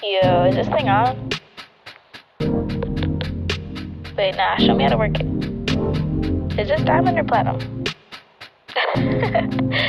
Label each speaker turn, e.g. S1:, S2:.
S1: this thing on? Wait, nah, show me how to work it. Is this diamond or platinum?